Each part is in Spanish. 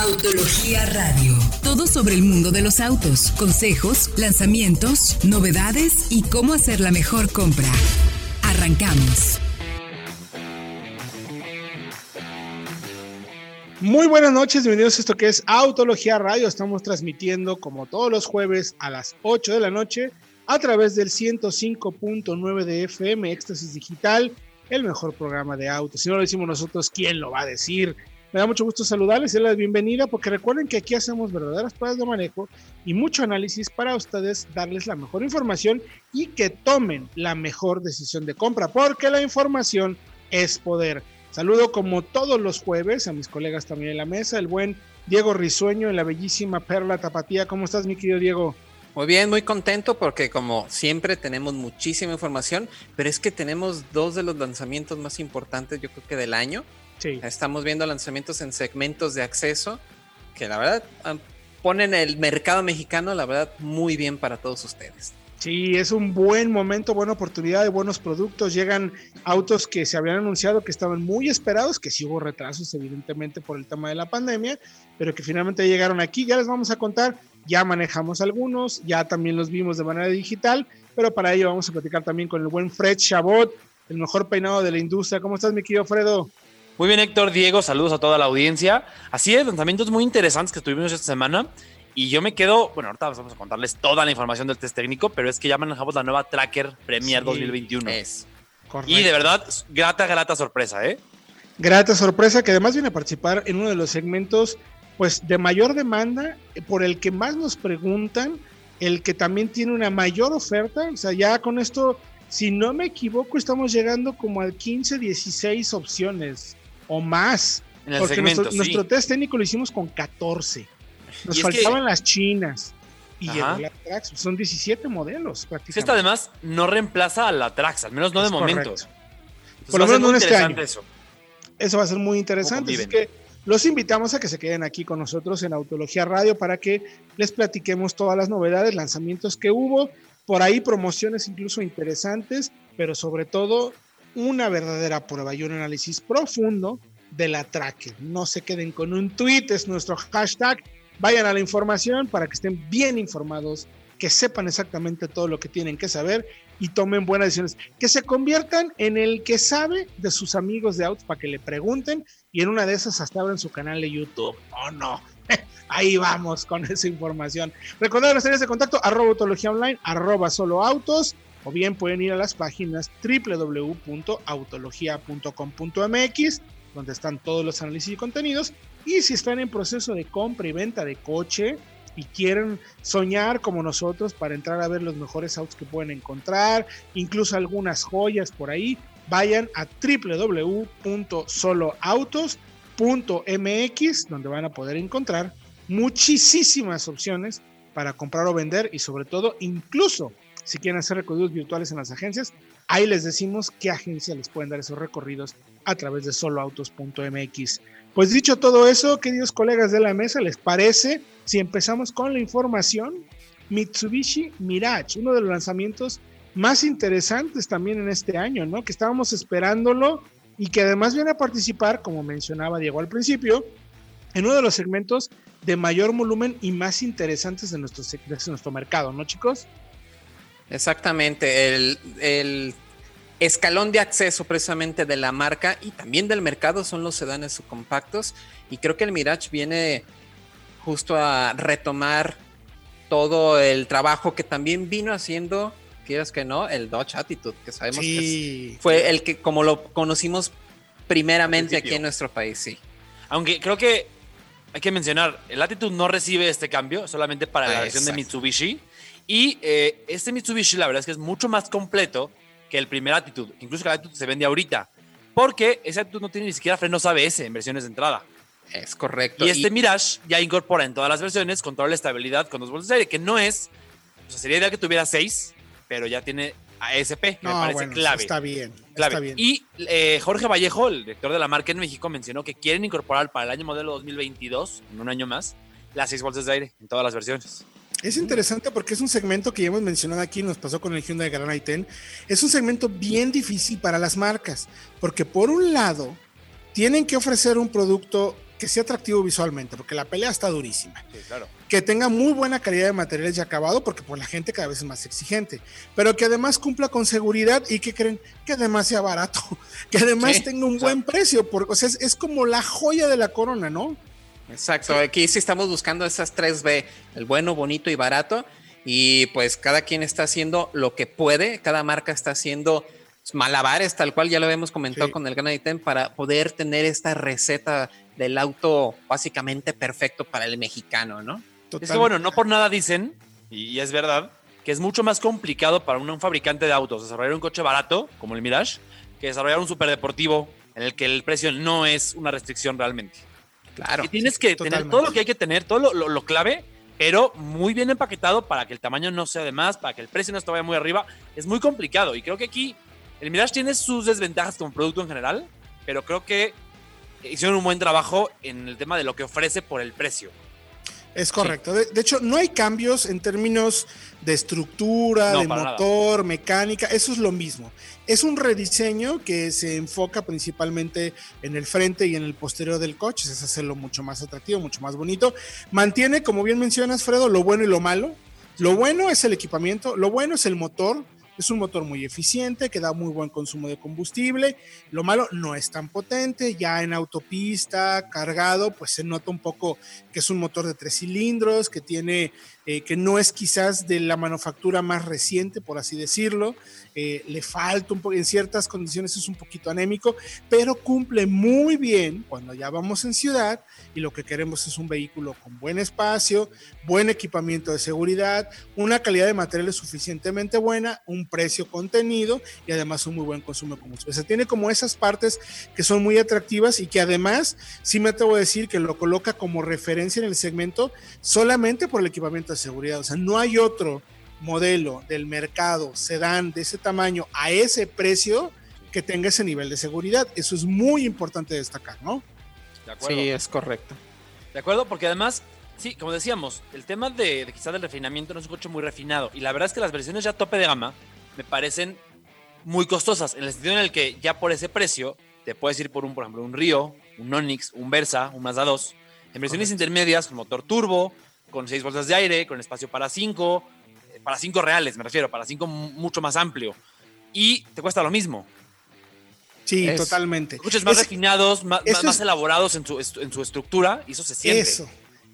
Autología Radio. Todo sobre el mundo de los autos, consejos, lanzamientos, novedades y cómo hacer la mejor compra. Arrancamos. Muy buenas noches, bienvenidos a esto que es Autología Radio. Estamos transmitiendo como todos los jueves a las 8 de la noche a través del 105.9 de FM, Éxtasis Digital, el mejor programa de autos. Si no lo decimos nosotros, ¿quién lo va a decir? Me da mucho gusto saludarles y darles bienvenida porque recuerden que aquí hacemos verdaderas pruebas de manejo y mucho análisis para ustedes darles la mejor información y que tomen la mejor decisión de compra porque la información es poder. Saludo como todos los jueves a mis colegas también en la mesa, el buen Diego Risueño en la bellísima Perla Tapatía. ¿Cómo estás mi querido Diego? Muy bien, muy contento porque como siempre tenemos muchísima información, pero es que tenemos dos de los lanzamientos más importantes yo creo que del año Estamos viendo lanzamientos en segmentos de acceso que la verdad ah, ponen el mercado mexicano, la verdad, muy bien para todos ustedes. Sí, es un buen momento, buena oportunidad de buenos productos. Llegan autos que se habían anunciado que estaban muy esperados, que sí hubo retrasos evidentemente por el tema de la pandemia, pero que finalmente llegaron aquí. Ya les vamos a contar, ya manejamos algunos, ya también los vimos de manera digital, pero para ello vamos a platicar también con el buen Fred Chabot, el mejor peinado de la industria. ¿Cómo estás, mi querido Fredo? Muy bien, Héctor, Diego, saludos a toda la audiencia. Así es, lanzamientos muy interesantes que tuvimos esta semana. Y yo me quedo, bueno, ahorita vamos a contarles toda la información del test técnico, pero es que ya manejamos la nueva Tracker Premier 2021. Es. Correcto. Y de verdad, grata, grata sorpresa, ¿eh? Grata sorpresa que además viene a participar en uno de los segmentos, pues, de mayor demanda, por el que más nos preguntan, el que también tiene una mayor oferta. O sea, ya con esto, si no me equivoco, estamos llegando como a 15, 16 opciones o más. porque nuestro, test técnico lo hicimos con 14. Nos faltaban las chinas. Y llegó la Trax. Son 17 modelos prácticamente. Esta además no reemplaza a la Trax, al menos no de momento. Por lo menos no en este año. Eso. eso va a ser muy interesante. Así que los invitamos a que se queden aquí con nosotros en Autología Radio para que les platiquemos todas las novedades, lanzamientos que hubo, por ahí promociones incluso interesantes, pero sobre todo una verdadera prueba y un análisis profundo de la tracker. No se queden con un tweet, es nuestro hashtag. Vayan a la información para que estén bien informados, que sepan exactamente todo lo que tienen que saber y tomen buenas decisiones. Que se conviertan en el que sabe de sus amigos de autos para que le pregunten y en una de esas hasta abran su canal de YouTube. Oh, no. Ahí vamos con esa información. Recordad las áreas de contacto, arroba online, arroba solo autos o bien pueden ir a las páginas www.autologia.com.mx, donde están todos los análisis y contenidos. Y si están en proceso de compra y venta de coche y quieren soñar como nosotros para entrar a ver los mejores autos que pueden encontrar, incluso algunas joyas por ahí, vayan a www.soloautos.mx, donde van a poder encontrar muchísimas opciones para comprar o vender y sobre todo incluso si quieren hacer recorridos virtuales en las agencias, ahí les decimos qué agencia les pueden dar esos recorridos a través de soloautos.mx. Pues dicho todo eso, queridos colegas de la mesa, ¿les parece si empezamos con la información? Mitsubishi Mirage, uno de los lanzamientos más interesantes también en este año, ¿no? Que estábamos esperándolo y que además viene a participar, como mencionaba Diego al principio, en uno de los segmentos de mayor volumen y más interesantes de nuestro, de nuestro mercado, ¿no, chicos? Exactamente, el, escalón de acceso precisamente de la marca y también del mercado son los sedanes subcompactos y creo que el Mirage viene justo a retomar todo el trabajo que también vino haciendo, quieras que no, el Dodge Attitude, que sabemos que fue el que como lo conocimos primeramente aquí en nuestro país, sí. Aunque creo que hay que mencionar, el Attitude no recibe este cambio solamente para la versión de Mitsubishi. Y eh, este Mitsubishi, la verdad es que es mucho más completo que el primer Attitude. Incluso que el Attitude se vende ahorita. Porque ese Attitude no tiene ni siquiera frenos ABS en versiones de entrada. Es correcto. Y este Mirage ya incorpora en todas las versiones control de estabilidad con dos bolsas de aire, que no es. O sea, sería ideal que tuviera seis, pero ya tiene ASP, que me parece clave. Está bien, está bien. Y eh, Jorge Vallejo, el director de la marca en México, mencionó que quieren incorporar para el año modelo 2022, en un año más, las seis bolsas de aire en todas las versiones. Es interesante porque es un segmento que ya hemos mencionado aquí, nos pasó con el Hyundai Grand i10. Es un segmento bien difícil para las marcas, porque por un lado, tienen que ofrecer un producto que sea atractivo visualmente, porque la pelea está durísima. Que tenga muy buena calidad de materiales y acabado, porque pues, la gente cada vez es más exigente. Pero que además cumpla con seguridad y que creen que además sea barato. Que además tenga un buen precio. Porque, o sea, es, como la joya de la corona, ¿no? Exacto. Aquí sí estamos buscando esas 3B, el bueno, bonito y barato. Y pues cada quien está haciendo lo que puede, cada marca está haciendo malabares, tal cual ya lo habíamos comentado con el Gran Item, para poder tener esta receta del auto básicamente perfecto para el mexicano, ¿no? Es que bueno, no por nada dicen, y es verdad, que es mucho más complicado para un, fabricante de autos desarrollar un coche barato, como el Mirage, que desarrollar un superdeportivo en el que el precio no es una restricción realmente. Claro. Y tienes que tener todo lo que hay que tener, todo lo, clave, pero muy bien empaquetado para que el tamaño no sea de más, para que el precio no esté muy arriba. Es muy complicado y creo que aquí el Mirage tiene sus desventajas como producto en general, pero creo que hicieron un buen trabajo en el tema de lo que ofrece por el precio. Es correcto. De, hecho, no hay cambios en términos de estructura, de motor, mecánica. Eso es lo mismo. Es un rediseño que se enfoca principalmente en el frente y en el posterior del coche. Es hacerlo mucho más atractivo, mucho más bonito. Mantiene, como bien mencionas, Fredo, lo bueno y lo malo. Lo bueno es el equipamiento, lo bueno es el motor, es un motor muy eficiente, que da muy buen consumo de combustible. Lo malo, no es tan potente. Ya en autopista, cargado, pues se nota un poco que es un motor de tres cilindros, que tiene, eh, que no es quizás de la manufactura más reciente, por así decirlo. Eh, le falta un poco, en ciertas condiciones es un poquito anémico, pero cumple muy bien cuando ya vamos en ciudad y lo que queremos es un vehículo con buen espacio, buen equipamiento de seguridad, una calidad de materiales suficientemente buena, un precio contenido y además un muy buen consumo de combustible. O sea, tiene como esas partes que son muy atractivas y que además, sí me atrevo a decir que lo coloca como referencia en el segmento solamente por el equipamiento de seguridad. O sea, no hay otro modelo del mercado sedán de ese tamaño a ese precio que tenga ese nivel de seguridad. Eso es muy importante destacar, ¿no? Sí, es correcto. De acuerdo, porque además, sí, como decíamos, el tema de, de quizás del refinamiento no es un coche muy refinado. Y la verdad es que las versiones ya tope de gama me parecen muy costosas, en el sentido en el que ya por ese precio te puedes ir por un, por ejemplo, un Río, un Onix, un Versa, un Mazda 2. En versiones intermedias, con motor turbo, con seis bolsas de aire, con espacio para cinco, eh, para cinco reales, me refiero, para cinco mucho más amplio. Y te cuesta lo mismo. Sí, totalmente. Coches más refinados, más, más elaborados en su, en su, estructura, y eso se siente. Eso.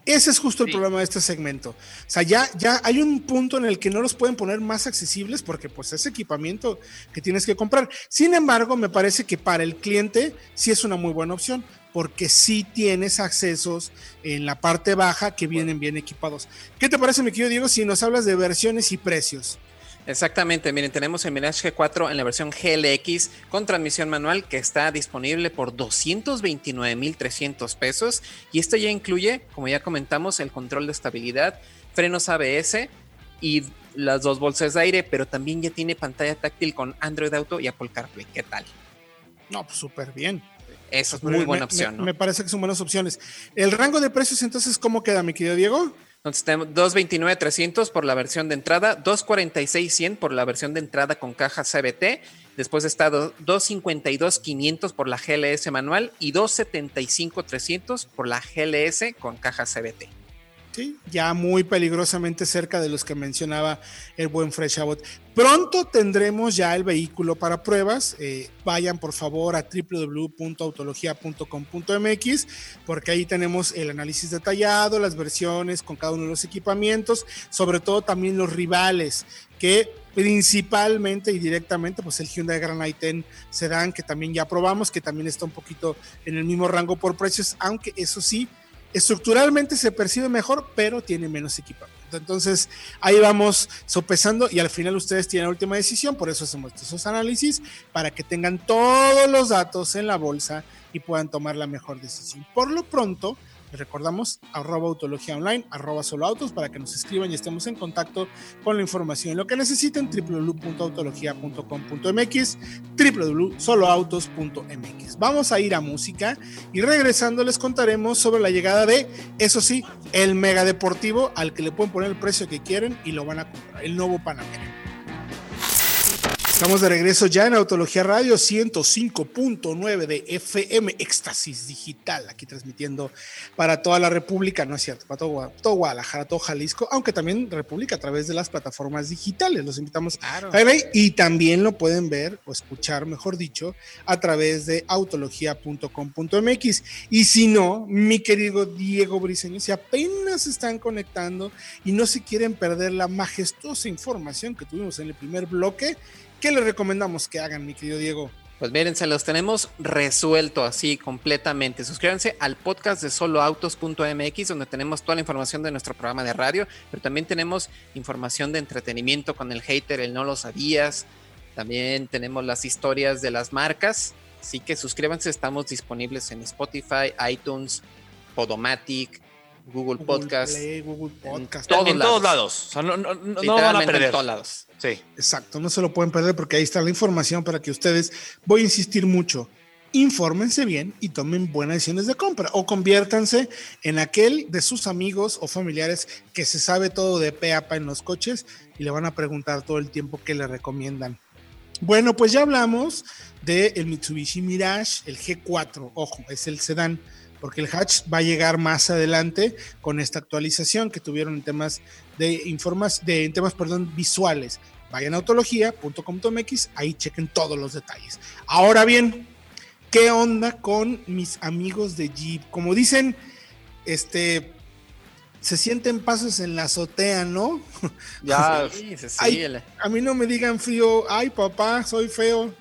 Ese es justo el problema de este segmento. O sea, ya, ya hay un punto en el que no los pueden poner más accesibles porque pues es equipamiento que tienes que comprar. Sin embargo, me parece que para el cliente sí es una muy buena opción porque sí tienes accesos en la parte baja que vienen bien equipados. ¿Qué te parece, mi querido Diego, si nos hablas de versiones y precios? Exactamente, miren, tenemos el Mirage G4 en la versión GLX con transmisión manual que está disponible por 229.300 pesos y esto ya incluye, como ya comentamos, el control de estabilidad, frenos ABS y las dos bolsas de aire, pero también ya tiene pantalla táctil con Android Auto y Apple CarPlay. ¿Qué tal? No, pues súper bien. Eso es muy buena opción. Me, me, parece que son buenas opciones. ¿El rango de precios entonces cómo queda, mi querido Diego? Entonces tenemos 229.300 por la versión de entrada, 246.100 por la versión de entrada con caja CBT, después está 252.500 por la GLS manual y 275.300 por la GLS con caja CBT. Ya muy peligrosamente cerca de los que mencionaba el buen Fresh Pronto tendremos ya el vehículo para pruebas. Eh, vayan por favor a www.autologia.com.mx porque ahí tenemos el análisis detallado, las versiones con cada uno de los equipamientos, sobre todo también los rivales que principalmente y directamente pues el Hyundai Grand i10 Sedan que también ya probamos, que también está un poquito en el mismo rango por precios, aunque eso sí, estructuralmente se percibe mejor, pero tiene menos equipamiento. Entonces ahí vamos sopesando y al final ustedes tienen la última decisión, por eso hacemos estos análisis, para que tengan todos los datos en la bolsa y puedan tomar la mejor decisión. Por lo pronto, recordamos, arroba autología online, arroba solo autos, para que nos escriban y estemos en contacto con la información. Lo que necesiten, www.autologia.com.mx, www.soloautos.mx. Vamos a ir a música y regresando les contaremos sobre la llegada de, eso sí, el mega deportivo al que le pueden poner el precio que quieren y lo van a comprar, el nuevo Panamera. Estamos de regreso ya en Autología Radio 105.9 de FM Éxtasis Digital, aquí transmitiendo para toda la República, no es cierto, para todo, todo Guadalajara, todo Jalisco, aunque también República a través de las plataformas digitales. Los invitamos a ver y también lo pueden ver o escuchar, mejor dicho, a través de autología.com.mx. Y si no, mi querido Diego Briseño, si apenas están conectando y no se quieren perder la majestuosa información que tuvimos en el primer bloque, ¿Qué les recomendamos que hagan, mi querido Diego? Pues miren, se los tenemos resuelto así completamente. Suscríbanse al podcast de soloautos.mx donde tenemos toda la información de nuestro programa de radio, pero también tenemos información de entretenimiento con el hater, el no lo sabías. También tenemos las historias de las marcas. Así que suscríbanse, estamos disponibles en Spotify, iTunes, Podomatic, Google, Podcast. Google Podcast. En, todos lados. no, van a perder. En todos lados. Exacto, no se lo pueden perder porque ahí está la información para que ustedes, voy a insistir mucho, infórmense bien y tomen buenas decisiones de compra o conviértanse en aquel de sus amigos o familiares que se sabe todo de peapa en los coches y le van a preguntar todo el tiempo qué le recomiendan. Bueno, pues ya hablamos del Mitsubishi Mirage, el G4, ojo, es el sedán porque el hatch va a llegar más adelante con esta actualización que tuvieron en temas de informas, de en temas, perdón, visuales. Vayan a autología.com.mx, ahí chequen todos los detalles. Ahora bien, ¿qué onda con mis amigos de Jeep? Como dicen, este se sienten pasos en la azotea, ¿no? Ya, sí, sí, a mí no me digan frío, ay papá, soy feo.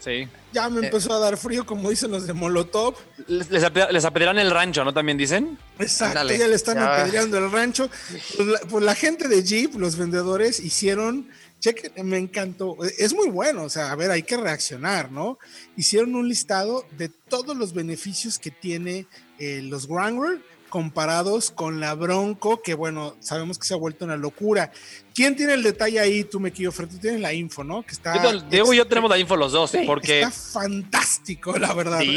Sí. Ya me eh. empezó a dar frío, como dicen los de Molotov. Les, les, apedrean el rancho, ¿no? También dicen. Exacto, ya le están apedreando el rancho. Pues, pues la, gente de Jeep, los vendedores, hicieron, cheque, me encantó, es muy bueno, o sea, a ver, hay que reaccionar, ¿no? Hicieron un listado de todos los beneficios que tiene eh, los Wrangler comparados con la Bronco, que bueno, sabemos que se ha vuelto una locura. ¿Quién tiene el detalle ahí? Tú, me quiero, Fred, tú tienes la info, ¿no? Que está. Diego y yo tenemos la info los dos, porque. Está fantástico, la verdad. Sí.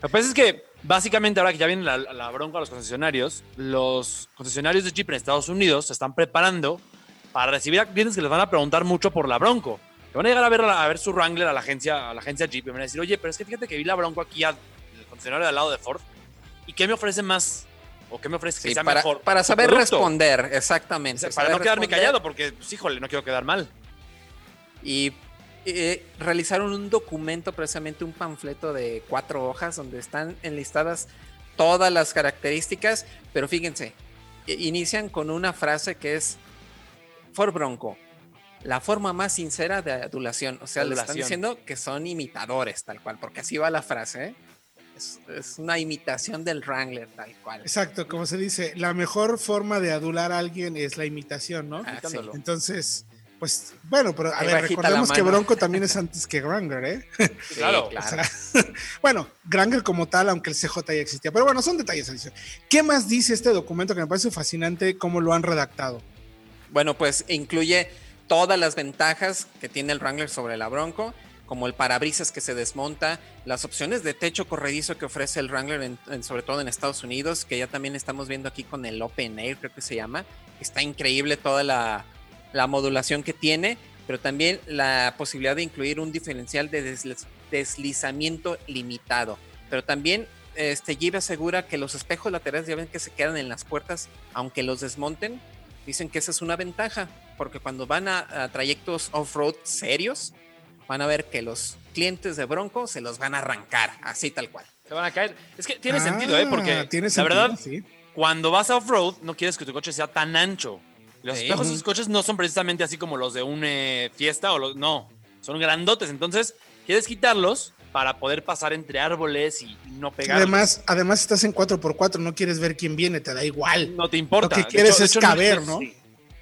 Lo que pasa es que básicamente ahora que ya viene la, Bronco a los concesionarios, los concesionarios de Jeep en Estados Unidos se están preparando para recibir a clientes que les van a preguntar mucho por la Bronco. Que van a llegar a ver, a ver su Wrangler a la agencia, a la agencia Jeep y van a decir, oye, pero es que fíjate que vi la Bronco aquí al concesionario de al lado de Ford ¿Y qué me ofrece más? ¿O qué me ofrece que sea para, mejor? Para saber responder, exactamente. para no quedarme callado, porque, pues, híjole, no quiero quedar mal. Y eh, realizaron un documento, precisamente un panfleto de cuatro hojas, donde están enlistadas todas las características, pero fíjense, inician con una frase que es Ford Bronco, la forma más sincera de adulación. O sea, le están diciendo que son imitadores, tal cual, porque así va la frase. ¿eh? Es, una imitación del Wrangler, tal cual. Exacto, como se dice, la mejor forma de adular a alguien es la imitación, ¿no? Ah, Entonces, pues bueno, pero a ver, recordemos que Bronco también es antes que Wrangler, ¿eh? claro, bueno, Wrangler como tal, aunque el CJ ya existía, pero bueno, son detalles adicionales. ¿Qué más dice este documento que me parece fascinante cómo lo han redactado? Bueno, pues incluye todas las ventajas que tiene el Wrangler sobre la Bronco como el parabrisas que se desmonta, las opciones de techo corredizo que ofrece el Wrangler, sobre todo en Estados Unidos, que ya también estamos viendo aquí con el Open Air, creo que se llama. Está increíble toda la, modulación que tiene, pero también la posibilidad de incluir un diferencial de deslizamiento limitado. Pero también este Jeep asegura que los espejos laterales ya ven que se quedan en las puertas, aunque los desmonten. Dicen que esa es una ventaja, porque cuando van a trayectos off-road serios, van a ver que los clientes de Bronco se los van a arrancar, así tal cual. Se van a caer. Es que tiene sentido, ¿eh? Porque la verdad, cuando vas a off-road, no quieres que tu coche sea tan ancho. Los espejos de esos coches no son precisamente así como los de un eh, fiesta o los. No, son grandotes. Entonces, quieres quitarlos para poder pasar entre árboles y no pegar. Además, además estás en 4x4, no quieres ver quién viene, te da igual. No te importa. Lo que quieres es caber, ¿no?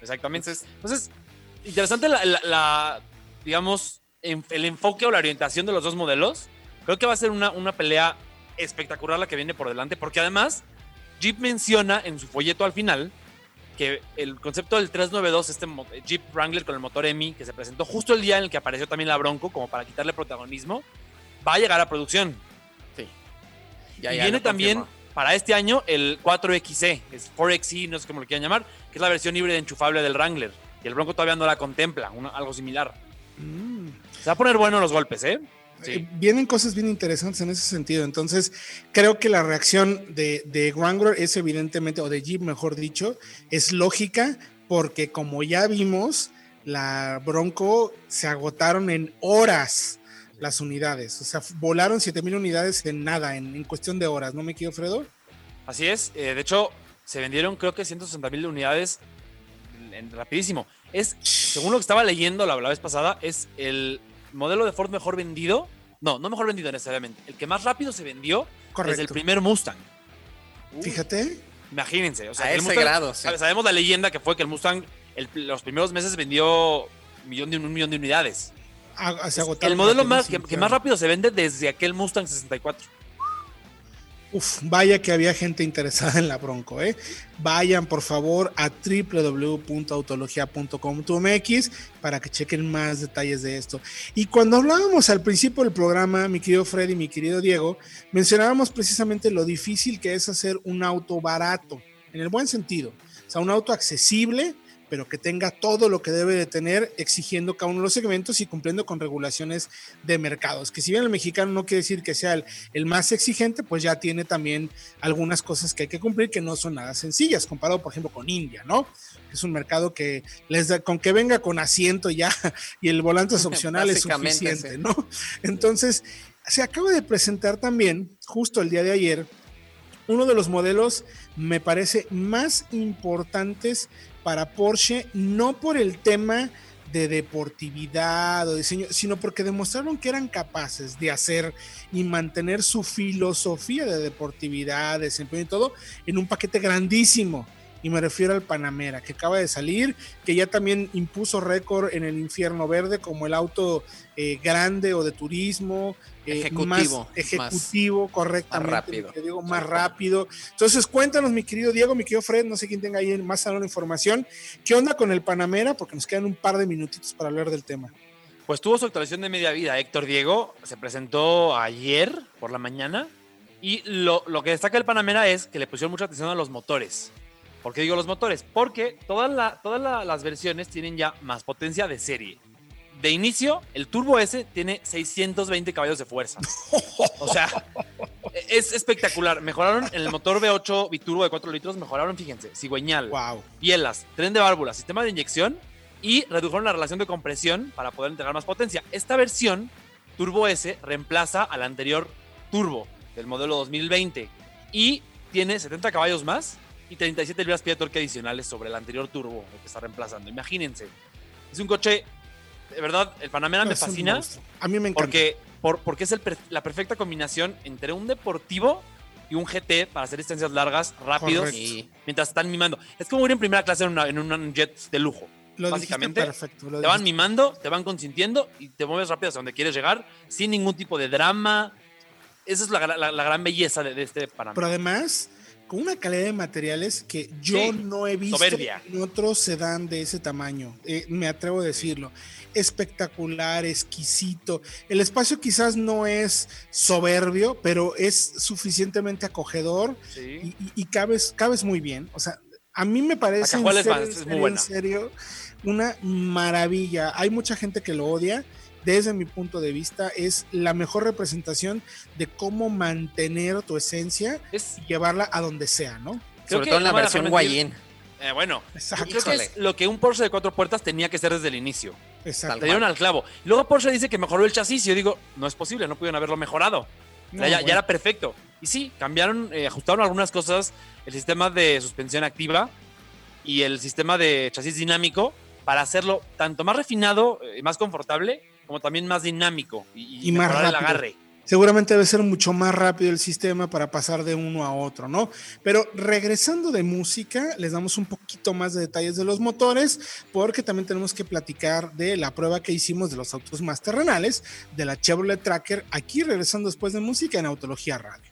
exactamente. Entonces, interesante la digamos, el enfoque o la orientación de los dos modelos, creo que va a ser una, una pelea espectacular la que viene por delante, porque además Jeep menciona en su folleto al final que el concepto del 392, este Jeep Wrangler con el motor EMI, que se presentó justo el día en el que apareció también la Bronco, como para quitarle protagonismo, va a llegar a producción. Sí. y viene también para este año el 4XE, es 4XE, no sé cómo lo quieran llamar, que es la versión híbrida enchufable del Wrangler. Y el Bronco todavía no la contempla, algo similar. Mm. Se va a poner bueno los golpes, ¿eh? eh vienen cosas bien interesantes en ese sentido. Entonces, creo que la reacción de, de Wrangler es evidentemente, o de Jeep, mejor dicho, es lógica, porque como ya vimos, la Bronco se agotaron en horas las unidades. O sea, volaron 7000 unidades en nada, en, cuestión de horas, ¿no me equivoco, Fredo? Así es. Eh, de hecho, se vendieron creo que 160 mil unidades rapidísimo. Es, según lo que estaba leyendo la, vez pasada, es el modelo de Ford mejor vendido. No, no mejor vendido necesariamente. El que más rápido se vendió desde el primer Mustang. Fíjate. Imagínense. O sea, a ese grado. Sabemos la leyenda que fue que el Mustang los primeros meses vendió millón de, un millón de unidades. Ah, el modelo más, que, más rápido se vende desde aquel Mustang 64. Uf, vaya que había gente interesada en la Bronco, ¿eh? Vayan por favor a www.autologia.com.mx para que chequen más detalles de esto. Y cuando hablábamos al principio del programa, mi querido Freddy y mi querido Diego, mencionábamos precisamente lo difícil que es hacer un auto barato, en el buen sentido. O sea, un auto accesible, pero que tenga todo lo que debe de tener, exigiendo cada uno de los segmentos y cumpliendo con regulaciones de mercados. Que si bien el mexicano no quiere decir que sea el, más exigente, pues ya tiene también algunas cosas que hay que cumplir que no son nada sencillas, comparado por ejemplo con India, ¿no? Es un mercado que les da, con que venga con asiento ya y el volante es opcional es suficiente, ¿no? Entonces, se acaba de presentar también, justo el día de ayer, uno de los modelos, me parece, más importantes para Porsche, no por el tema de deportividad o diseño, sino porque demostraron que eran capaces de hacer y mantener su filosofía de deportividad, desempeño y todo en un paquete grandísimo y me refiero al Panamera, que acaba de salir, que ya también impuso récord en el infierno verde como el auto eh, grande o de turismo, eh, ejecutivo, más ejecutivo correctamente, más rápido. digo, más rápido. Entonces, cuéntanos, mi querido Diego, mi querido Fred, no sé quién tenga ahí más la información, ¿qué onda con el Panamera? Porque nos quedan un par de minutitos para hablar del tema. Pues tuvo su actualización de media vida, Héctor Diego, se presentó ayer por la mañana y lo, lo que destaca el Panamera es que le pusieron mucha atención a los motores. ¿Por qué digo los motores? Porque todas, las versiones tienen ya más potencia de serie. De inicio, el Turbo S tiene 620 caballos de fuerza. O sea, es espectacular. Mejoraron en el motor V8 biturbo de 4 litros, mejoraron, fíjense, cigüeñal, wow. bielas, tren de válvulas, sistema de inyección y redujeron la relación de compresión para poder entregar más potencia. Esta versión, Turbo S, reemplaza al anterior Turbo del modelo 2020 y tiene 70 caballos más y 37 libras-pie de torque adicionales sobre el anterior turbo que está reemplazando. Imagínense. Es un coche, de verdad, el Panamera me fascina. A mí me encanta. Porque, porque es la perfecta combinación entre un deportivo y un GT para hacer distancias largas, rápidos, y mientras están mimando. Es como ir en primera clase en, en un jet de lujo. básicamente, perfecto, te van mimando, te van consintiendo y te mueves rápido hasta donde quieres llegar sin ningún tipo de drama. Esa es la, gran belleza de, de este Panamera. Pero además, con una calidad de materiales que yo no he visto en otro sedán de ese tamaño, eh, me atrevo a decirlo. Espectacular, exquisito. El espacio quizás no es soberbio, pero es suficientemente acogedor y, cabes, cabes muy bien. O sea, a mí me parece en serio una maravilla. Hay mucha gente que lo odia desde mi punto de vista, es la mejor representación de cómo mantener tu esencia y llevarla a donde sea, ¿no? Sobre todo en la versión Guayin. Eh, bueno, creo que es lo que un Porsche de cuatro puertas tenía que ser desde el inicio. Exacto. Te dieron al clavo. Luego Porsche dice que mejoró el chasis. Y yo digo, no es posible, no pudieron haberlo mejorado. ya, era perfecto. Y sí, cambiaron, eh, ajustaron algunas cosas, el sistema de suspensión activa y el sistema de chasis dinámico para hacerlo tanto más refinado y eh, más confortable como también más dinámico y, más rápido. el agarre. Seguramente debe ser mucho más rápido el sistema para pasar de uno a otro, ¿no? Pero regresando de música, les damos un poquito más de detalles de los motores, porque también tenemos que platicar de la prueba que hicimos de los autos más terrenales, de la Chevrolet Tracker, aquí regresando después de música en Autología Radio.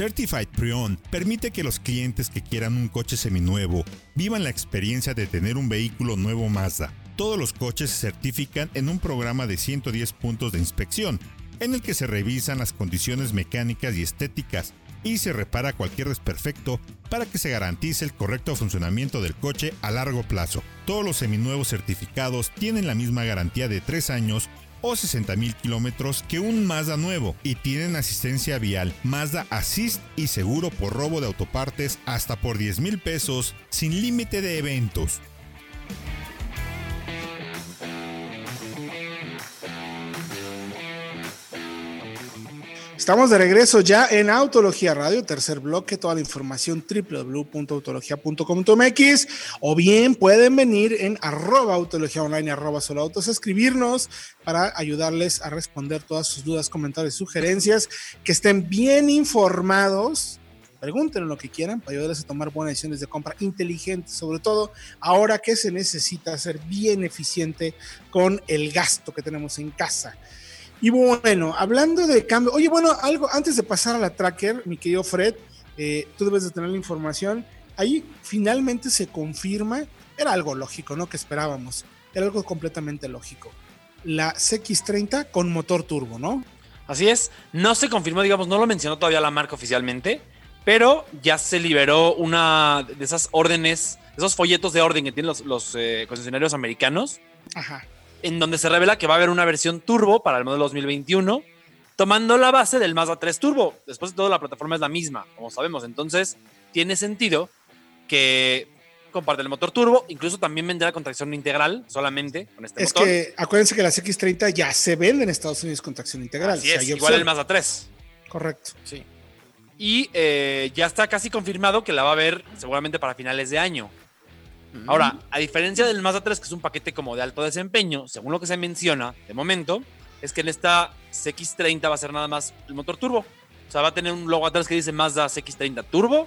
Certified Pre-Owned permite que los clientes que quieran un coche seminuevo vivan la experiencia de tener un vehículo nuevo Mazda. Todos los coches se certifican en un programa de 110 puntos de inspección, en el que se revisan las condiciones mecánicas y estéticas y se repara cualquier desperfecto para que se garantice el correcto funcionamiento del coche a largo plazo. Todos los seminuevos certificados tienen la misma garantía de 3 años o 60 mil kilómetros que un Mazda nuevo y tienen asistencia vial, Mazda Assist y seguro por robo de autopartes hasta por 10 mil pesos sin límite de eventos. Estamos de regreso ya en Autología Radio, tercer bloque, toda la información www.autología.com.mx o bien pueden venir en arroba autología online, arroba solo autos, a escribirnos para ayudarles a responder todas sus dudas, comentarios, sugerencias, que estén bien informados pregunten lo que quieran para ayudarles a tomar buenas decisiones de compra inteligentes, sobre todo ahora que se necesita ser bien eficiente con el gasto que tenemos en casa. Y bueno, hablando de cambio, oye, bueno, algo antes de pasar a la tracker, mi querido Fred, eh, tú debes de tener la información. Ahí finalmente se confirma, era algo lógico, ¿no? Que esperábamos, era algo completamente lógico. La CX30 con motor turbo, ¿no? Así es, no se confirmó, digamos, no lo mencionó todavía la marca oficialmente, pero ya se liberó una de esas órdenes, esos folletos de orden que tienen los, eh, concesionarios americanos. Ajá en donde se revela que va a haber una versión turbo para el modelo 2021, tomando la base del Mazda 3 Turbo. Después de todo, la plataforma es la misma, como sabemos. Entonces, tiene sentido que comparte el motor turbo, incluso también vendrá con tracción integral solamente con este es que acuérdense que las X30 ya se venden en Estados Unidos con tracción integral. Así es, igual el Mazda 3. Correcto. Sí. Y eh, ya está casi confirmado que la va a ver seguramente para finales de año. Ahora, a diferencia del Mazda 3, que es un paquete como de alto desempeño, según lo que se menciona de momento, es que en esta CX30 va a ser nada más el motor turbo. O sea, va a tener un logo atrás que dice Mazda CX30 Turbo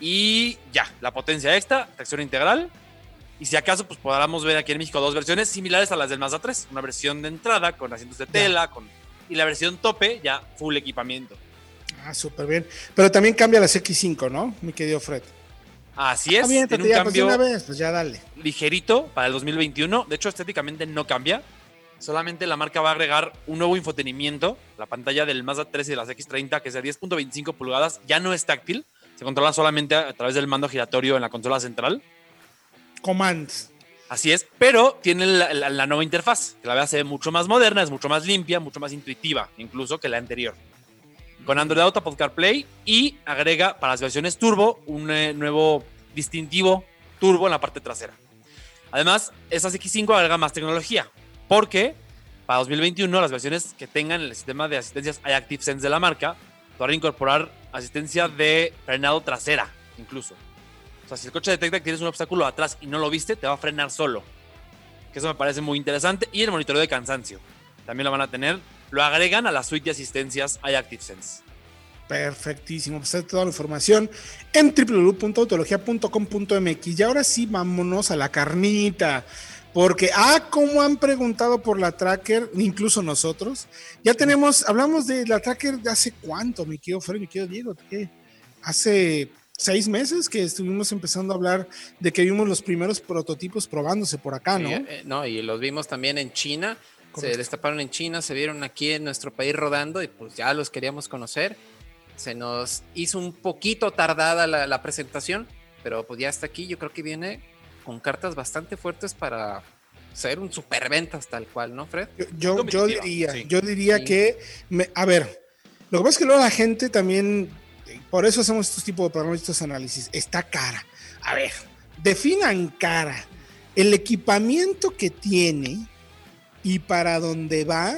y ya, la potencia extra, tracción integral. Y si acaso, pues podamos ver aquí en México dos versiones similares a las del Mazda 3. Una versión de entrada con asientos de tela con, y la versión tope ya full equipamiento. Ah, súper bien. Pero también cambia la CX5, ¿no, mi querido Fred? Así es, tiene un pues, cambio pues ya dale. ligerito para el 2021. De hecho, estéticamente no cambia. Solamente la marca va a agregar un nuevo infotenimiento. La pantalla del Mazda 3 y de las X30, que es de 10.25 pulgadas, ya no es táctil. Se controla solamente a través del mando giratorio en la consola central. Commands. Así es, pero tiene la, nueva interfaz, que la verdad se ve mucho más moderna, es mucho más limpia, mucho más intuitiva, incluso que la anterior con Android Auto, Podcast Play y agrega para las versiones turbo un eh, nuevo distintivo turbo en la parte trasera. Además, esa X5 agrega más tecnología, porque para 2021 las versiones que tengan el sistema de asistencias iActive Sense de la marca a incorporar asistencia de frenado trasera, incluso. O sea, si el coche detecta que tienes un obstáculo atrás y no lo viste, te va a frenar solo. Que eso me parece muy interesante. Y el monitoreo de cansancio. También lo van a tener lo agregan a la suite de asistencias iActiveSense. Perfectísimo, pues toda la información en www.autologia.com.mx. Y ahora sí, vámonos a la carnita. Porque, ah, como han preguntado por la tracker, incluso nosotros, ya tenemos, hablamos de la tracker de hace cuánto, mi querido Fred, mi querido Diego, ¿qué? Hace seis meses que estuvimos empezando a hablar de que vimos los primeros prototipos probándose por acá, ¿no? Eh, no, y los vimos también en China se destaparon en China, se vieron aquí en nuestro país rodando y pues ya los queríamos conocer. Se nos hizo un poquito tardada la, presentación, pero pues ya está aquí. Yo creo que viene con cartas bastante fuertes para ser un superventas tal cual, ¿no, Fred? Yo, yo, diría, yo diría que, a ver, lo que pasa es que luego la gente también, por eso hacemos estos tipos de programas, estos análisis, está cara. A ver, definan cara. El equipamiento que tiene, y para dónde va,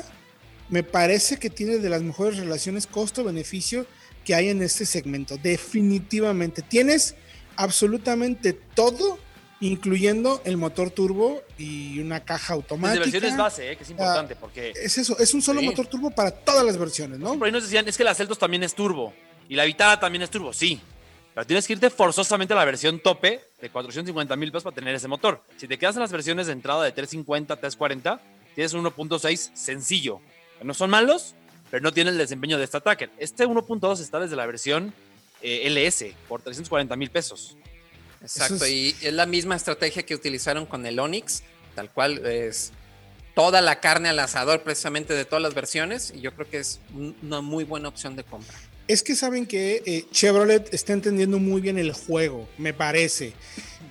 me parece que tiene de las mejores relaciones costo-beneficio que hay en este segmento. Definitivamente. Tienes absolutamente todo, incluyendo el motor turbo y una caja automática. Desde versiones base, eh, que es importante, porque... Es eso, es un solo motor turbo para todas las versiones, ¿no? Por ahí nos decían, es que la Celtos también es turbo, y la Vitara también es turbo, sí. Pero tienes que irte forzosamente a la versión tope de 450 mil pesos para tener ese motor. Si te quedas en las versiones de entrada de 350, 340, tienes un 1.6 sencillo. No son malos, pero no tiene el desempeño de este ataque. Este 1.2 está desde la versión eh, LS por 340 mil pesos. Exacto, y es la misma estrategia que utilizaron con el Onix, tal cual es toda la carne al asador precisamente de todas las versiones, y yo creo que es una muy buena opción de compra. Es que saben que eh, Chevrolet está entendiendo muy bien el juego, me parece.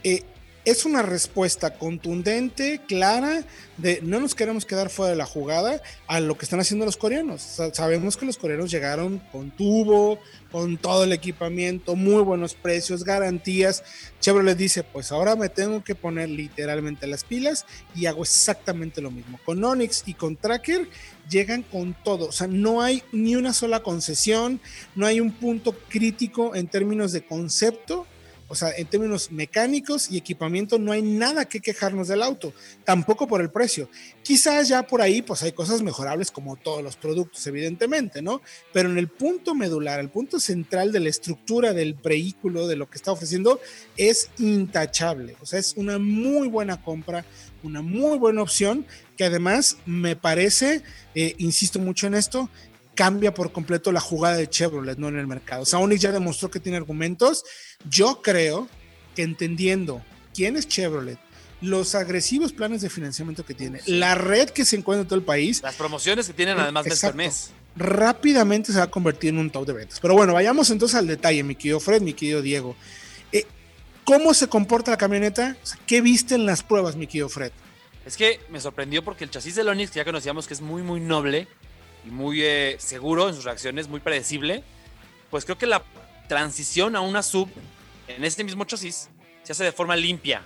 Eh, es una respuesta contundente, clara, de no nos queremos quedar fuera de la jugada a lo que están haciendo los coreanos. sabemos que los coreanos llegaron con tubo, con todo el equipamiento, muy buenos precios, garantías. Chevrolet dice, pues ahora me tengo que poner literalmente las pilas y hago exactamente lo mismo. Con Onix y con Tracker llegan con todo, o sea, no hay ni una sola concesión, no hay un punto crítico en términos de concepto o sea, en términos mecánicos y equipamiento no hay nada que quejarnos del auto, tampoco por el precio. Quizás ya por ahí pues hay cosas mejorables como todos los productos, evidentemente, ¿no? Pero en el punto medular, el punto central de la estructura del vehículo, de lo que está ofreciendo, es intachable. O sea, es una muy buena compra, una muy buena opción que además me parece, eh, insisto mucho en esto, cambia por completo la jugada de Chevrolet, no en el mercado. O sea, Onix ya demostró que tiene argumentos. Yo creo que entendiendo quién es Chevrolet, los agresivos planes de financiamiento que tiene, la red que se encuentra en todo el país. Las promociones que tienen además mes por mes. Rápidamente se va a convertir en un top de ventas. Pero bueno, vayamos entonces al detalle, mi querido Fred, mi querido Diego. Eh, ¿Cómo se comporta la camioneta? ¿Qué viste en las pruebas, mi querido Fred? Es que me sorprendió porque el chasis de Onix, que ya conocíamos que es muy, muy noble, muy eh, seguro en sus reacciones, muy predecible, pues creo que la transición a una sub en este mismo chasis se hace de forma limpia.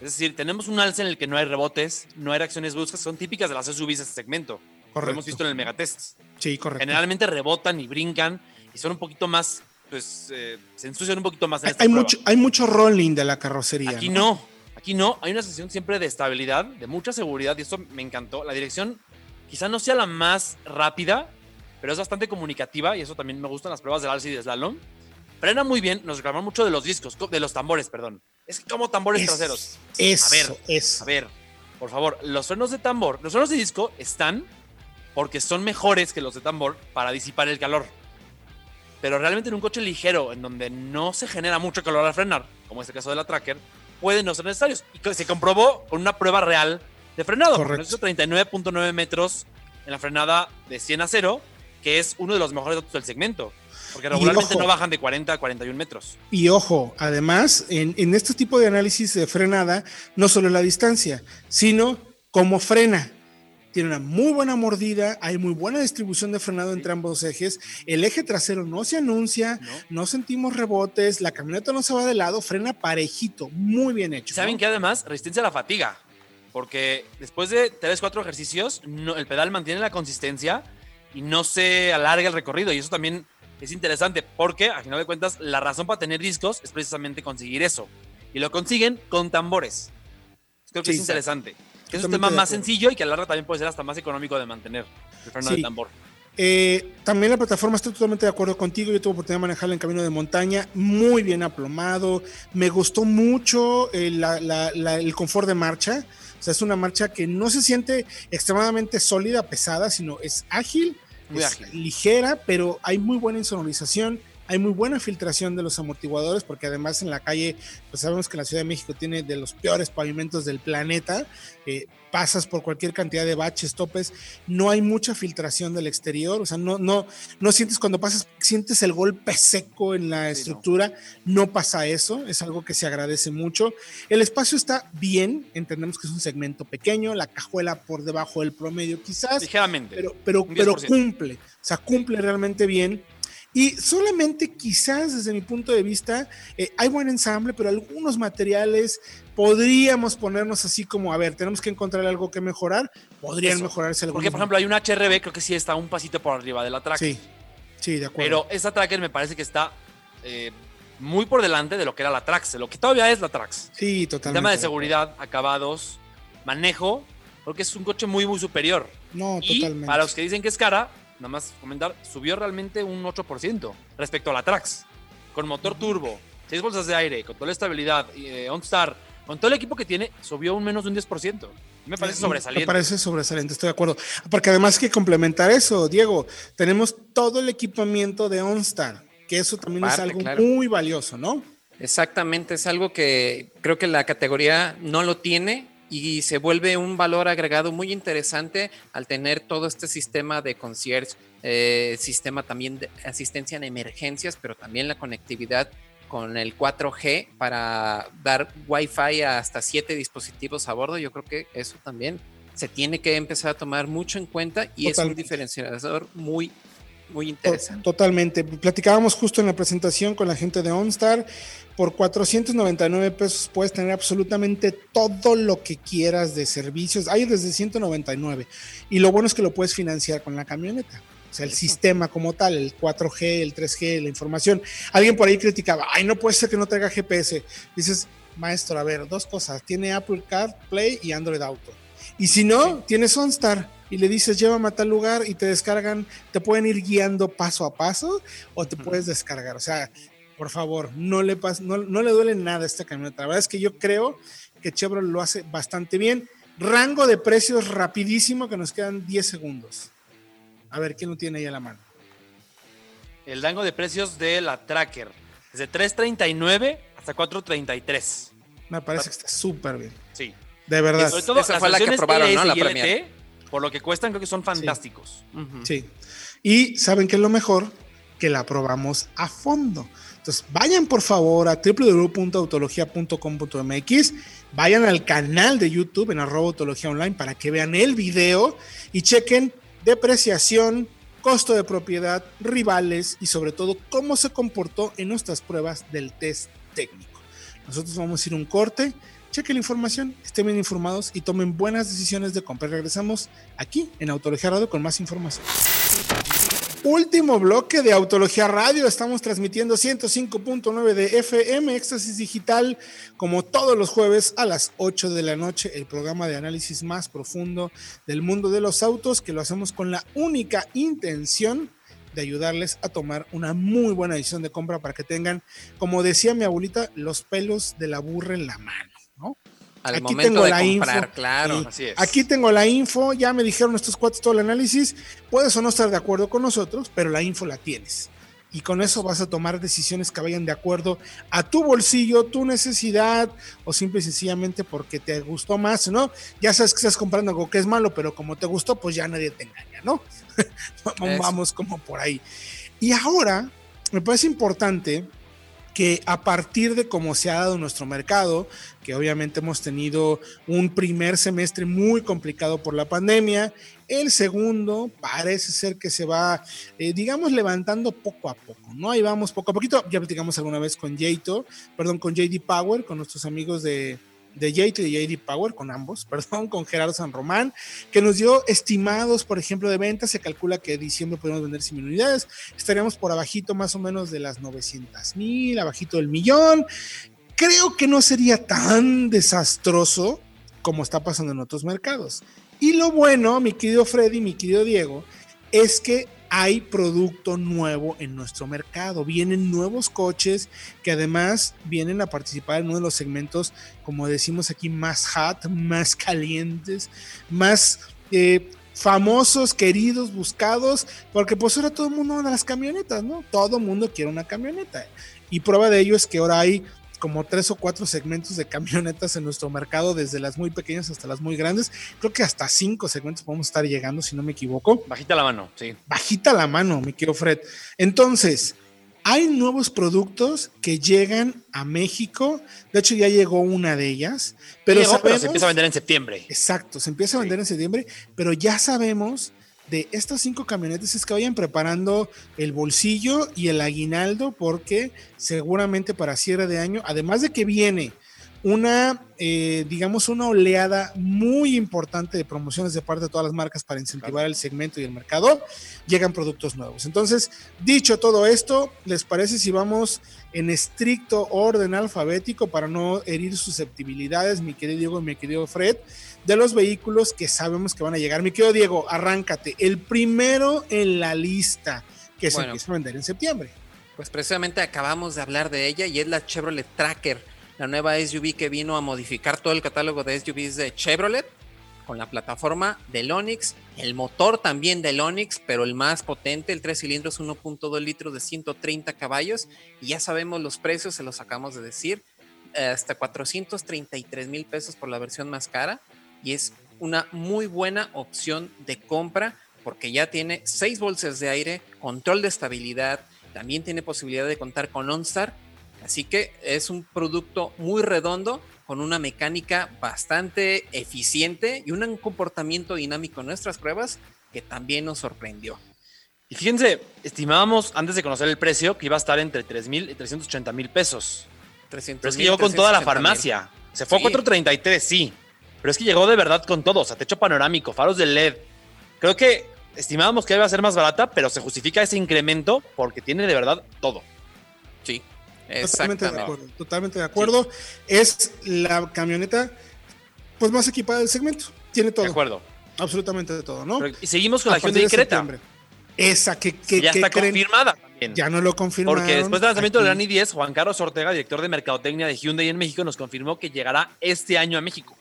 Es decir, tenemos un alce en el que no hay rebotes, no hay reacciones bruscas, son típicas de las SUVs de este segmento. Correcto. Lo hemos visto en el Megatest. Sí, correcto. Generalmente rebotan y brincan y son un poquito más, pues, eh, se ensucian un poquito más en hay, hay mucho, hay mucho rolling de la carrocería. Aquí ¿no? aquí no. Hay una sensación siempre de estabilidad, de mucha seguridad y esto me encantó. La dirección Quizá no sea la más rápida, pero es bastante comunicativa y eso también me gustan las pruebas del alce y de slalom. Frena muy bien, nos reclaman mucho de los discos, de los tambores, perdón. Es como tambores traseros. Es, a ver, es. a ver, por favor, los frenos de tambor, los frenos de disco están porque son mejores que los de tambor para disipar el calor. Pero realmente en un coche ligero, en donde no se genera mucho calor al frenar, como es el caso de la Tracker, pueden no ser necesarios. Y se comprobó con una prueba real de frenado. Correcto. 39.9 metros en la frenada de 100 a 0, que es uno de los mejores datos del segmento. Porque regularmente no bajan de 40 a 41 metros. Y ojo, además, en, en este tipo de análisis de frenada, no solo la distancia, sino cómo frena. Tiene una muy buena mordida, hay muy buena distribución de frenado entre ambos ejes. El eje trasero no se anuncia, no, sentimos rebotes, la camioneta no se va de lado, frena parejito, muy bien hecho. ¿Saben que además resistencia a la fatiga? Porque después de 3, 4 ejercicios, el pedal mantiene la consistencia y no se alarga el recorrido. Y eso también es interesante porque, a final de cuentas, la razón para tener discos es precisamente conseguir eso. Y lo consiguen con tambores. Creo que es interesante. Que es un tema más sencillo y que a la larga también puede ser hasta más económico de mantener el freno de tambor. Eh, también la plataforma estoy totalmente de acuerdo contigo. Yo tuve oportunidad de manejarla en camino de montaña, muy bien aplomado. Me gustó mucho eh, el confort de marcha. O sea, es una marcha que no se siente extremadamente sólida, pesada, sino es ágil, ligera, pero hay muy buena insonorización, hay muy buena filtración de los amortiguadores, porque además en la calle, pues sabemos que la Ciudad de México tiene de los peores pavimentos del planeta. Eh, pasas por cualquier cantidad de baches, topes, no hay mucha filtración del exterior, o sea, no, no, no sientes cuando pasas, sientes el golpe seco en la estructura, no pasa eso, es algo que se agradece mucho. El espacio está bien, entendemos que es un segmento pequeño, la cajuela por debajo del promedio quizás, ligeramente, pero, pero, pero cumple, o sea, cumple realmente bien. Y solamente quizás desde mi punto de vista eh, hay buen ensamble, pero algunos materiales podríamos ponernos así como, a ver, tenemos que encontrar algo que mejorar, podrían mejorarse algo. Porque por ejemplo hay una HRB, creo que sí está un pasito por arriba de la Tracker. Sí, sí, de acuerdo. Pero esa Tracker me parece que está eh, muy por delante de lo que era la Trax, de lo que todavía es la Trax. Sí, totalmente. El tema de seguridad, acabados, manejo, porque es un coche muy, muy superior. No, y Para los que dicen que es cara, nada más comentar, subió realmente un 8% respecto a la Trax. Con motor turbo, 6 bolsas de aire, con toda la estabilidad, eh, OnStar, con todo el equipo que tiene, subió un menos de un 10%. Me parece sobresaliente. Me parece sobresaliente, estoy de acuerdo. Porque además hay que complementar eso, Diego, tenemos todo el equipamiento de OnStar, que eso también es algo muy valioso, ¿no? Exactamente, es algo que creo que la categoría no lo tiene y se vuelve un valor agregado muy interesante al tener todo este sistema de concierge, eh, sistema también de asistencia en emergencias, pero también la conectividad con el 4G para dar Wi-Fi a hasta 7 dispositivos a bordo. Yo creo que eso también se tiene que empezar a tomar mucho en cuenta y es un diferenciador muy muy interesante. Totalmente. Platicábamos justo en la presentación con la gente de OnStar. Por 499 pesos puedes tener absolutamente todo lo que quieras de servicios. Hay desde 199. Y lo bueno es que lo puedes financiar con la camioneta. O sea, el sistema como tal, el 4G, el 3G, la información. Alguien por ahí criticaba, ay, no puede ser que no traiga GPS. Dices, maestro, a ver, dos cosas. Tiene Apple CarPlay y Android Auto. Y si no, tienes OnStar y le dices, llévame a tal lugar y te descargan, te pueden ir guiando paso a paso o te puedes descargar. O sea, por favor, no le, no, no le duele nada a esta camioneta. La verdad es que yo creo que Chevrolet lo hace bastante bien. Rango de precios rapidísimo que nos quedan 10 segundos. A ver, ¿quién lo tiene ahí a la mano? El rango de precios de la Tracker. Desde 3.39 hasta 4.33. Me parece que está súper bien. Sí. De verdad. sobre todo, Esa fue la que probaron, ¿no? La por lo que cuestan, creo que son fantásticos. Sí. Y saben que es lo mejor que la probamos a fondo. Entonces, vayan por favor a www.autologia.com.mx, vayan al canal de YouTube en arroba autología online para que vean el video y chequen depreciación, costo de propiedad, rivales y sobre todo cómo se comportó en nuestras pruebas del test técnico. Nosotros vamos a ir un corte chequen la información, estén bien informados y tomen buenas decisiones de compra. Regresamos aquí en Autología Radio con más información. Último bloque de Autología Radio. Estamos transmitiendo 105.9 de FM, Éxtasis Digital, como todos los jueves a las 8 de la noche, el programa de análisis más profundo del mundo de los autos, que lo hacemos con la única intención de ayudarles a tomar una muy buena decisión de compra para que tengan, como decía mi abuelita, los pelos de la burra en la mano aquí tengo la info. claro. Aquí tengo la info, ya me dijeron estos cuates todo el análisis. Puedes o no estar de acuerdo con nosotros, pero la info la tienes. Y con eso vas a tomar decisiones que vayan de acuerdo a tu bolsillo, tu necesidad, o simple y sencillamente porque te gustó más, ¿no? Ya sabes que estás comprando algo que es malo, pero como te gustó, pues ya nadie te engaña, ¿no? Vamos como por ahí. Y ahora, me parece importante que a partir de cómo se ha dado nuestro mercado, que obviamente hemos tenido un primer semestre muy complicado por la pandemia, el segundo parece ser que se va, eh, digamos, levantando poco a poco, ¿no? Ahí vamos poco a poquito, ya platicamos alguna vez con Jato, perdón, con JD Power, con nuestros amigos de, de JT y de JD Power, con ambos, perdón, con Gerardo San Román, que nos dio estimados, por ejemplo, de ventas. Se calcula que diciembre podemos vender 100 unidades. Estaríamos por abajito más o menos de las 900 mil, abajito del millón. Creo que no sería tan desastroso como está pasando en otros mercados. Y lo bueno, mi querido Freddy, mi querido Diego, es que hay producto nuevo en nuestro mercado. Vienen nuevos coches que además vienen a participar en uno de los segmentos, como decimos aquí, más hot, más calientes, más eh, famosos, queridos, buscados, porque pues ahora todo el mundo de las camionetas, ¿no? Todo el mundo quiere una camioneta. Y prueba de ello es que ahora hay como tres o cuatro segmentos de camionetas en nuestro mercado, desde las muy pequeñas hasta las muy grandes. Creo que hasta cinco segmentos podemos estar llegando, si no me equivoco. Bajita la mano, sí. Bajita la mano, mi querido Fred. Entonces, hay nuevos productos que llegan a México. De hecho, ya llegó una de ellas. Pero, se empieza a vender en septiembre. Exacto, se empieza a vender en septiembre, pero ya sabemos de estas cinco camionetas es que vayan preparando el bolsillo y el aguinaldo porque seguramente para cierre de año, además de que viene una, eh, digamos, una oleada muy importante de promociones de parte de todas las marcas para incentivar el segmento y el mercado, llegan productos nuevos. Entonces, dicho todo esto, ¿les parece si vamos en estricto orden alfabético para no herir susceptibilidades, mi querido Diego y mi querido Fred? de los vehículos que sabemos que van a llegar. Mi querido Diego, arráncate. El primero en la lista que se empieza a vender en septiembre. Pues precisamente acabamos de hablar de ella y es la Chevrolet Tracker, la nueva SUV que vino a modificar todo el catálogo de SUVs de Chevrolet con la plataforma del Onix, el motor también del Onix, pero el más potente, el 3 cilindros 1.2 litros de 130 caballos. Y ya sabemos los precios, se los acabamos de decir, hasta 433 mil pesos por la versión más cara y es una muy buena opción de compra porque ya tiene seis bolsas de aire, control de estabilidad, también tiene posibilidad de contar con OnStar, Así que es un producto muy redondo, con una mecánica bastante eficiente y un comportamiento dinámico en nuestras pruebas que también nos sorprendió. Y fíjense, estimábamos antes de conocer el precio que iba a estar entre 3 mil y 380 mil pesos. 300, pero es que llegó con toda la farmacia. Se fue a 433, sí. Pero es que llegó de verdad con todo. O sea, techo panorámico, faros de LED. Creo que estimábamos que iba a ser más barata, pero se justifica ese incremento porque tiene de verdad todo. Totalmente de acuerdo. Totalmente de acuerdo. Es la camioneta pues más equipada del segmento. Tiene todo. De acuerdo. Absolutamente de todo, ¿no? y seguimos con la Hyundai Creta. Esa que, ya está confirmada también. Ya no lo confirmaron. Porque después del lanzamiento del Rani 10, Juan Carlos Ortega, director de mercadotecnia de Hyundai en México, nos confirmó que llegará este año a México.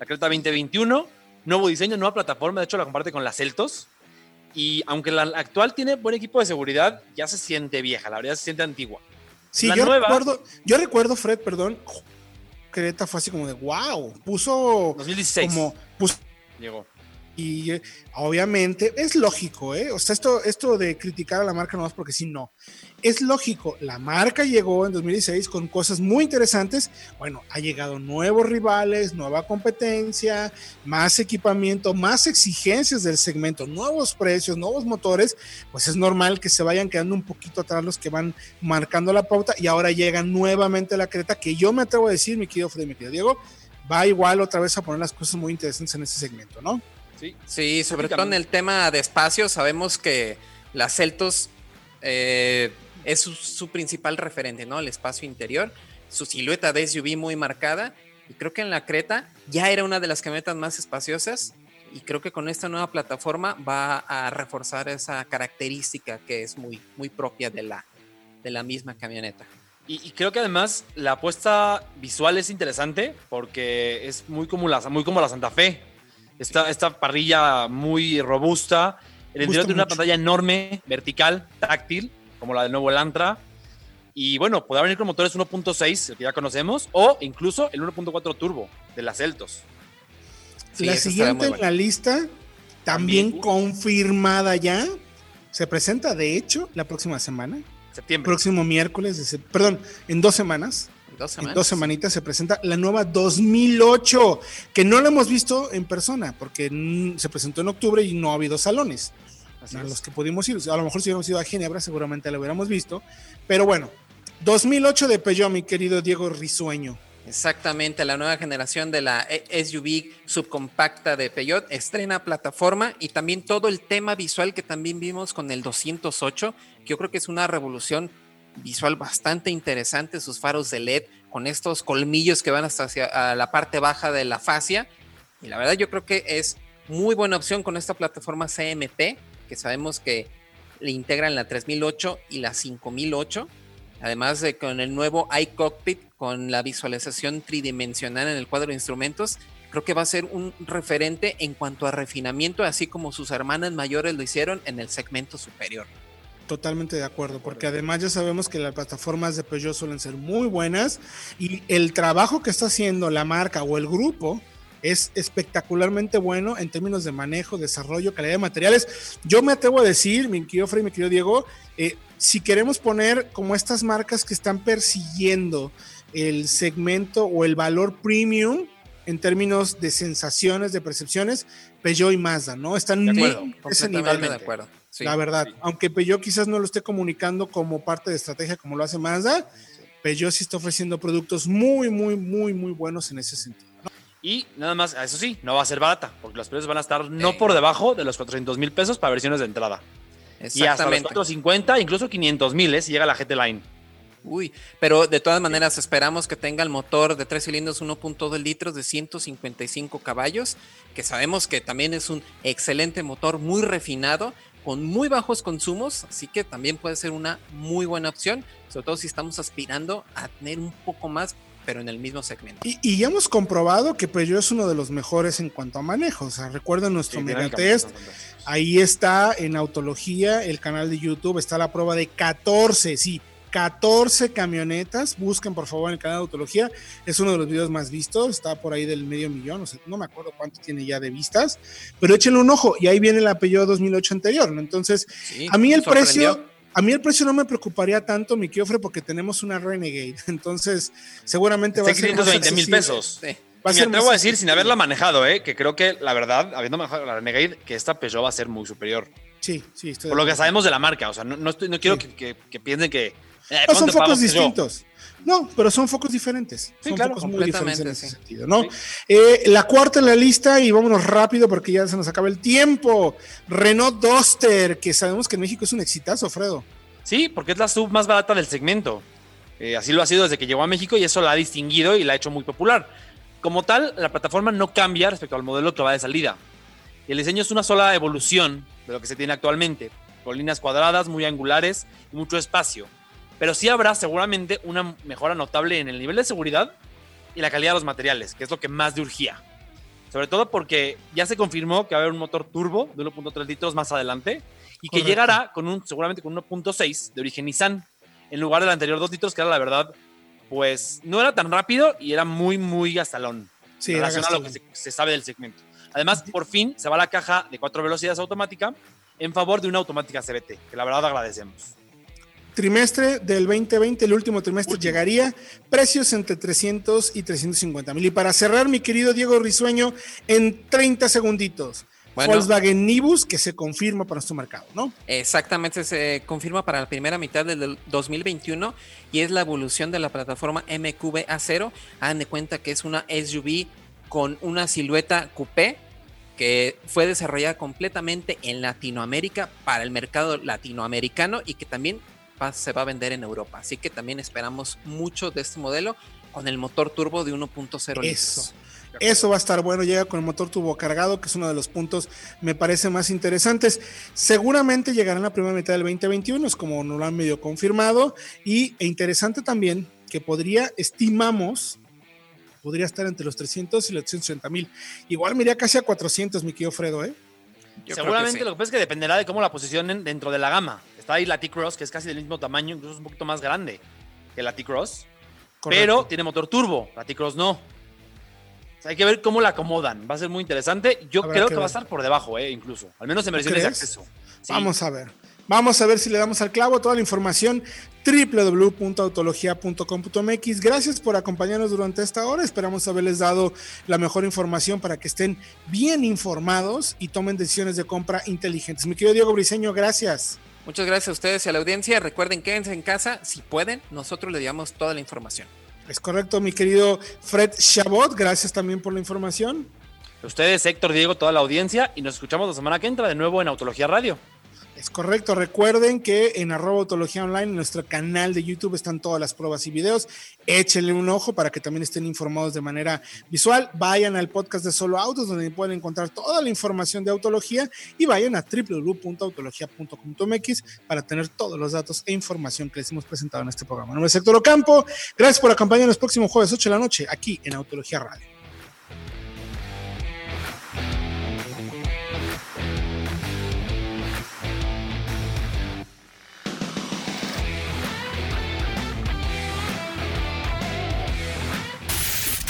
La Creta 2021, nuevo diseño, nueva plataforma, de hecho la comparte con la Celtos. Y aunque la actual tiene buen equipo de seguridad, ya se siente vieja, la verdad se siente antigua. Sí, yo, recuerdo, yo recuerdo, Fred, perdón, Creta fue así como de wow, puso 2016. como puso, llegó y eh, obviamente es lógico, ¿eh? O sea, esto, esto de criticar a la marca no es porque sí, no. Es lógico, la marca llegó en 2016 con cosas muy interesantes. Bueno, ha llegado nuevos rivales, nueva competencia, más equipamiento, más exigencias del segmento, nuevos precios, nuevos motores. Pues es normal que se vayan quedando un poquito atrás los que van marcando la pauta y ahora llega nuevamente la Creta, que yo me atrevo a decir, mi querido Freddy, mi querido Diego, va igual otra vez a poner las cosas muy interesantes en ese segmento, ¿no? Sí, sobre todo en el tema de espacio, sabemos que la Celtos eh, es su, principal referente, ¿no? El espacio interior, su silueta de SUV muy marcada, y creo que en la Creta ya era una de las camionetas más espaciosas, y creo que con esta nueva plataforma va a reforzar esa característica que es muy, muy propia de la, de la misma camioneta. Y, creo que además la apuesta visual es interesante porque es muy como la, muy como la Santa Fe esta, esta parrilla muy robusta. El interior tiene una pantalla enorme, vertical, táctil, como la del nuevo Elantra. Y bueno, podrá venir con motores 1.6, el que ya conocemos, o incluso el 1.4 turbo de las Celtos. la siguiente en la lista, también, confirmada ya, se presenta de hecho la próxima semana. Septiembre. Próximo miércoles, perdón, en dos semanas. Dos En dos semanitas se presenta la nueva 2008, que no la hemos visto en persona, porque se presentó en octubre y no ha habido salones. a los que pudimos ir, a lo mejor si hubiéramos ido a Ginebra, seguramente la hubiéramos visto. Pero bueno, 2008 de Peugeot, mi querido Diego Risueño. Exactamente, la nueva generación de la e, SUV subcompacta de Peugeot estrena plataforma y también todo el tema visual que también vimos con el 208, que yo creo que es una revolución visual bastante interesante, sus faros de LED con estos colmillos que van hasta hacia la parte baja de la fascia. Y la verdad yo creo que es muy buena opción con esta plataforma CMP, que sabemos que le integran la 3008 y la 5008. Además de con el nuevo iCockpit, con la visualización tridimensional en el cuadro de instrumentos, creo que va a ser un referente en cuanto a refinamiento, así como sus hermanas mayores lo hicieron en el segmento superior. Totalmente de acuerdo, porque además ya sabemos que las plataformas de Peugeot suelen ser muy buenas y el trabajo que está haciendo la marca o el grupo es espectacularmente bueno en términos de manejo, desarrollo, calidad de materiales. Yo me atrevo a decir, mi querido Frey, mi querido Diego, eh, si queremos poner como estas marcas que están persiguiendo el segmento o el valor premium en términos de sensaciones, de percepciones, Peugeot y Mazda, ¿no? Están en ese nivel. De acuerdo la verdad. Aunque Peugeot quizás no lo esté comunicando como parte de estrategia como lo hace Mazda, Peugeot sí está ofreciendo productos muy, muy, muy, muy buenos en ese sentido. Y nada más, eso sí, no va a ser barata, porque los precios van a estar no por debajo de los 400 mil pesos para versiones de entrada. Y hasta los 450, incluso 500 mil, ¿eh? si llega la GT Line. Uy, pero de todas maneras esperamos que tenga el motor de tres cilindros 1.2 litros de 155 caballos, que sabemos que también es un excelente motor muy refinado con muy bajos consumos, así que también puede ser una muy buena opción, sobre todo si estamos aspirando a tener un poco más, pero en el mismo segmento. Y, ya hemos comprobado que Peugeot es uno de los mejores en cuanto a manejo, o sea, recuerden nuestro megatest, ahí está en Autología, el canal de YouTube, está la prueba de 14, sí, 14 camionetas. Busquen por favor en el canal de Autología. Es uno de los videos más vistos. Está por ahí del medio millón. O sea, no me acuerdo cuánto tiene ya de vistas. Pero échenle un ojo. Y ahí viene el apellido 2008 anterior. Entonces, a mí el precio. A mí el precio no me preocuparía tanto, mi Kiofre, porque tenemos una Renegade. Entonces, seguramente va a ser. 520 mil pesos. Sí. Va me atrevo a decir, sin haberla manejado, ¿eh? que creo que la verdad, habiendo manejado la Renegade, que esta Peugeot va a ser muy superior. Sí, sí. Estoy Por lo que sabemos de la marca. O sea, no, no, no quiero que, que, piensen que. Eh, son focos distintos. No, pero son focos diferentes. son focos muy diferentes en ese sentido, ¿no? Eh, la cuarta en la lista, y vámonos rápido porque ya se nos acaba el tiempo. Renault Duster, que sabemos que en México es un exitazo, Fredo. Sí, porque es la sub más barata del segmento. Eh, así lo ha sido desde que llegó a México y eso la ha distinguido y la ha hecho muy popular. Como tal, la plataforma no cambia respecto al modelo que va de salida. El diseño es una sola evolución de lo que se tiene actualmente, con líneas cuadradas, muy angulares y mucho espacio pero sí habrá seguramente una mejora notable en el nivel de seguridad y la calidad de los materiales, que es lo que más de urgía. Sobre todo porque ya se confirmó que va a haber un motor turbo de 1.3 litros más adelante y que llegará con un, seguramente con 1.6 de origen Nissan, en lugar del anterior 2 litros, que era la verdad, pues no era tan rápido y era muy, muy gastalón. Sí, en relación a lo que se, se, sabe del segmento. Además, por fin se va la caja de cuatro velocidades automática en favor de una automática CBT, que la verdad agradecemos trimestre del 2020, el último trimestre, llegaría precios entre 300 y 350 mil. Y para cerrar, mi querido Diego Risueño, en 30 segunditos. Volkswagen Nibus que se confirma para nuestro mercado, ¿no? Exactamente, se confirma para la primera mitad del 2021 y es la evolución de la plataforma MQB A0. Hagan de cuenta que es una SUV con una silueta coupé que fue desarrollada completamente en Latinoamérica para el mercado latinoamericano y que también se va a vender en Europa. Así que también esperamos mucho de este modelo con el motor turbo de 1.0 Eso. Eso va a estar bueno, llega con el motor turbo cargado, que es uno de los puntos, me parece, más interesantes. Seguramente llegará en la primera mitad del 2021, es como nos lo han medio confirmado. Y e interesante también que podría, estimamos, podría estar entre los 300 y los 380 mil. Igual me iría casi a 400, mi querido Fredo, ¿eh? Seguramente lo que pasa es que dependerá de cómo la posicionen dentro de la gama. Está ahí la T-Cross, que es casi del mismo tamaño, incluso es un poquito más grande que la T-Cross. Pero tiene motor turbo, la T-Cross no. hay que ver cómo la acomodan. Va a ser muy interesante. Yo creo que, va a estar por debajo, eh, incluso. Al menos en versiones de acceso. Vamos a ver. Vamos a ver si le damos al clavo toda la información www.autologia.com.mx. Gracias por acompañarnos durante esta hora. Esperamos haberles dado la mejor información para que estén bien informados y tomen decisiones de compra inteligentes. Mi querido Diego Briseño, gracias. Muchas gracias a ustedes y a la audiencia. Recuerden, quédense en casa. Si pueden, nosotros le damos toda la información. Es correcto, mi querido Fred Chabot. Gracias también por la información. ustedes, Héctor, Diego, toda la audiencia. Y nos escuchamos la semana que entra de nuevo en Autología Radio. Es correcto. Recuerden que en autología online, en nuestro canal de YouTube, están todas las pruebas y videos. Échenle un ojo para que también estén informados de manera visual. Vayan al podcast de Solo Autos, donde pueden encontrar toda la información de autología y vayan a www.autología.com.mx para tener todos los datos e información que les hemos presentado en este programa. Mi nombre es Héctor Ocampo. Gracias por acompañarnos próximo jueves 8 de la noche aquí en Autología Radio.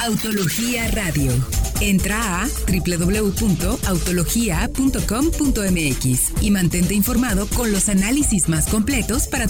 Autología Radio. Entra a www.autologia.com.mx y mantente informado con los análisis más completos para